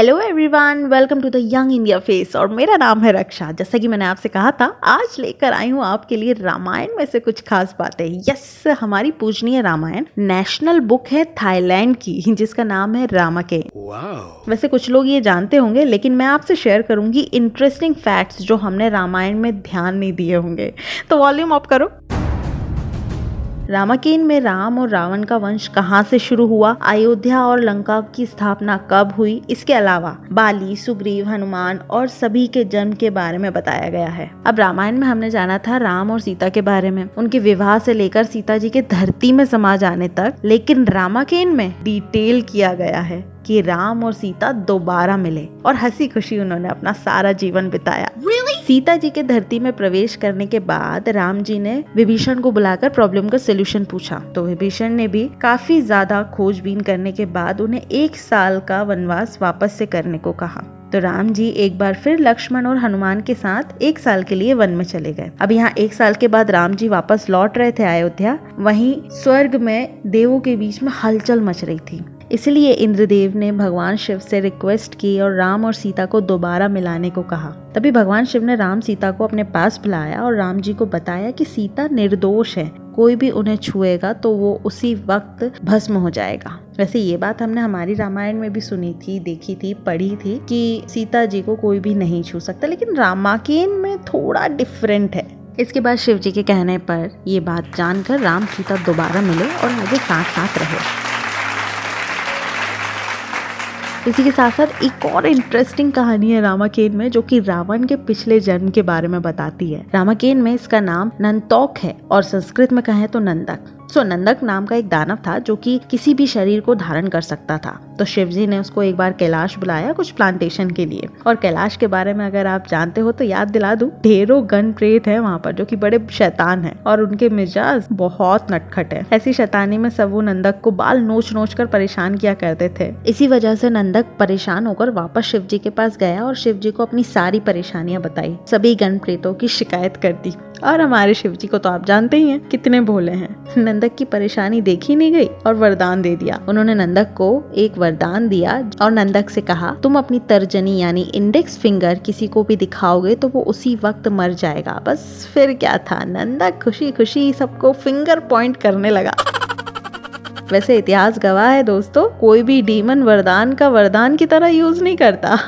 Hello everyone welcome to the young India face और मेरा नाम है रक्षा। जैसा कि मैंने आपसे कहा था आज लेकर आई हूँ आपके लिए रामायण में से कुछ खास बातें। यस हमारी पूजनीय रामायण नेशनल बुक है थाईलैंड की जिसका नाम है रामाके। वैसे कुछ लोग ये जानते होंगे लेकिन मैं आपसे शेयर करूँगी इंटरेस्टिंग फैक्ट्स जो हमने रामायण में ध्यान नहीं दिए होंगे। तो वॉल्यूम ऑफ़ करो। रामाकेन में राम और रावण का वंश कहाँ से शुरू हुआ? अयोध्या और लंका की स्थापना कब हुई? इसके अलावा बाली, सुग्रीव, हनुमान और सभी के जन्म के बारे में बताया गया है। अब रामायण में हमने जाना था राम और सीता के बारे में। उनके विवाह से लेकर सीता जी के धरती में समा जाने तक, लेकिन रामाकेन में डिटेल किया गया है कि राम और सीता दोबारा मिले और हँसी खुशी उन्होंने अपना सारा जीवन बिताया। Really? सीता जी के धरती में प्रवेश करने के बाद राम जी ने विभीषण को बुलाकर प्रॉब्लम का सोल्यूशन पूछा। तो विभीषण ने भी काफ़ी ज़्यादा खोजबीन करने के बाद उन्हें एक साल का वनवास वापस से करने को कहा। तो राम जी एक बार फिर लक्ष्मण और हनुमान के साथ एक साल के लिए वन में चले गए। अब यहाँ एक साल के बाद राम जी वापस लौट रहे थे अयोध्या। वहीं स्वर्ग में देवों के बीच में हलचल मच रही थी। इसलिए इंद्रदेव ने भगवान शिव से रिक्वेस्ट की और राम और सीता को दोबारा मिलाने को कहा। तभी भगवान शिव ने राम सीता को अपने पास बुलाया और राम जी को बताया कि सीता निर्दोष है, कोई भी उन्हें छुएगा तो वो उसी वक्त भस्म हो जाएगा। वैसे ये बात हमने हमारी रामायण में भी सुनी थी, देखी थी, पढ़ी थी कि सीता जी को कोई भी नहीं छू सकता, लेकिन रामाकेन में थोड़ा डिफरेंट है। इसके बाद शिव जी के कहने पर ये बात जानकर राम सीता दोबारा मिले और आगे साथ साथ रहे। इसी के साथ साथ एक और इंटरेस्टिंग कहानी है रामाकेन में, जो कि रावण के पिछले जन्म के बारे में बताती है। रामाकेन में इसका नाम नंतोक है और संस्कृत में कहें तो नंदक। सो नंदक नाम का एक दानव था जो कि किसी भी शरीर को धारण कर सकता था। तो शिव जी ने उसको एक बार कैलाश बुलाया कुछ प्लांटेशन के लिए। और कैलाश के बारे में अगर आप जानते हो तो याद दिला दू, ढेरों गन प्रेत है वहाँ पर, जो कि बड़े शैतान है और उनके मिजाज बहुत नटखट है। ऐसी शैतानी में सब वो नंदक को बाल नोच नोच कर परेशान किया करते थे। इसी वजह से नंदक परेशान होकर वापस शिव जी के पास गया और शिव जी को अपनी सारी परेशानियाँ बताई। सभी गन प्रेतों की शिकायत कर दी। और हमारे शिव जी को तो आप जानते ही हैं कितने भोले हैं। नंदक की परेशानी देखी नहीं गई और वरदान दे दिया। उन्होंने नंदक को एक वरदान दिया और नंदक से कहा, तुम अपनी तर्जनी यानी इंडेक्स फिंगर किसी को भी दिखाओगे तो वो उसी वक्त मर जाएगा। बस फिर क्या था नंदक खुशी खुशी सबको फिंगर पॉइंट करने लगा। वैसे इतिहास गवाह है दोस्तों, कोई भी डीमन वरदान का वरदान की तरह यूज़ नहीं करता।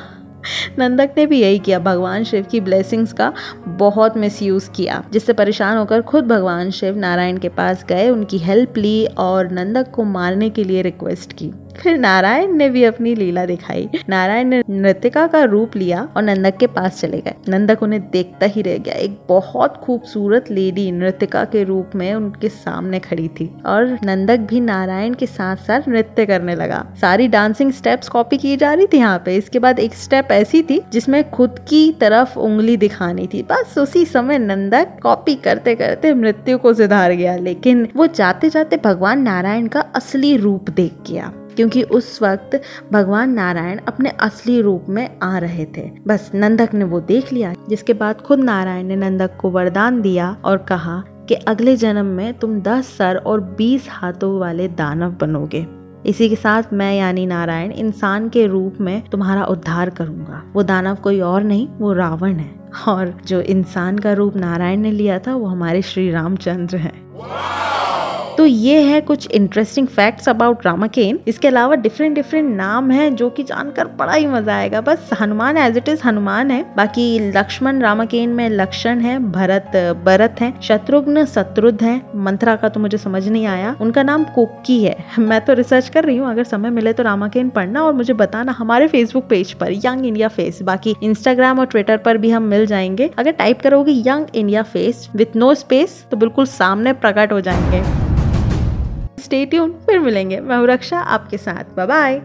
नंदक ने भी यही किया। भगवान शिव की ब्लेसिंग्स का बहुत मिसयूज किया, जिससे परेशान होकर खुद भगवान शिव नारायण के पास गए, उनकी हेल्प ली और नंदक को मारने के लिए रिक्वेस्ट की। फिर नारायण ने भी अपनी लीला दिखाई। नारायण ने नृतिका का रूप लिया और नंदक के पास चले गए। नंदक उन्हें देखता ही रह गया। एक बहुत खूबसूरत लेडी नृतिका के रूप में उनके सामने खड़ी थी और नंदक भी नारायण के साथ साथ नृत्य करने लगा। सारी डांसिंग स्टेप्स कॉपी की जा रही थी यहाँ पे। इसके बाद एक स्टेप ऐसी थी जिसमें खुद की तरफ़ उंगली दिखानी थी। बस उसी समय नंदक कॉपी करते करते मृत्यु को सुधार गया। लेकिन वो जाते जाते भगवान नारायण का असली रूप देख गया। क्योंकि उस वक्त भगवान नारायण अपने असली रूप में आ रहे थे। बस नंदक ने वो देख लिया, जिसके बाद खुद नारायण ने नंदक को वरदान दिया और कहा कि अगले जन्म में तुम दस सर और बीस हाथों वाले दानव बनोगे। इसी के साथ मैं यानी नारायण इंसान के रूप में तुम्हारा उद्धार करूँगा। वो दानव कोई और नहीं, वो रावण है। और जो इंसान का रूप नारायण ने लिया था, वो हमारे श्री रामचंद्र हैं। तो ये है कुछ इंटरेस्टिंग फैक्ट्स अबाउट रामाकेन इसके अलावा डिफरेंट डिफरेंट नाम है जो कि जानकर बड़ा ही मज़ा आएगा। बस Hanuman as it is Hanuman है। बाकी लक्ष्मण रामाकेन में लक्षण है, भरत भरत है, शत्रुघ्न शत्रुध है। मंत्रा का तो मुझे समझ नहीं आया। उनका नाम कुक्की है। मैं तो रिसर्च कर रही हूँ। अगर समय मिले तो रामाकेन पढ़ना और मुझे बताना हमारे फेसबुक पेज पर यंग इंडिया फेस बाकी इंस्टाग्राम और ट्विटर पर भी हम मिल जाएँगे। अगर टाइप करोगे young India face with no space तो बिल्कुल सामने प्रकट हो जाएँगे। स्टे ट्यून फिर मिलेंगे। मैं रक्षा आपके साथ। Bye bye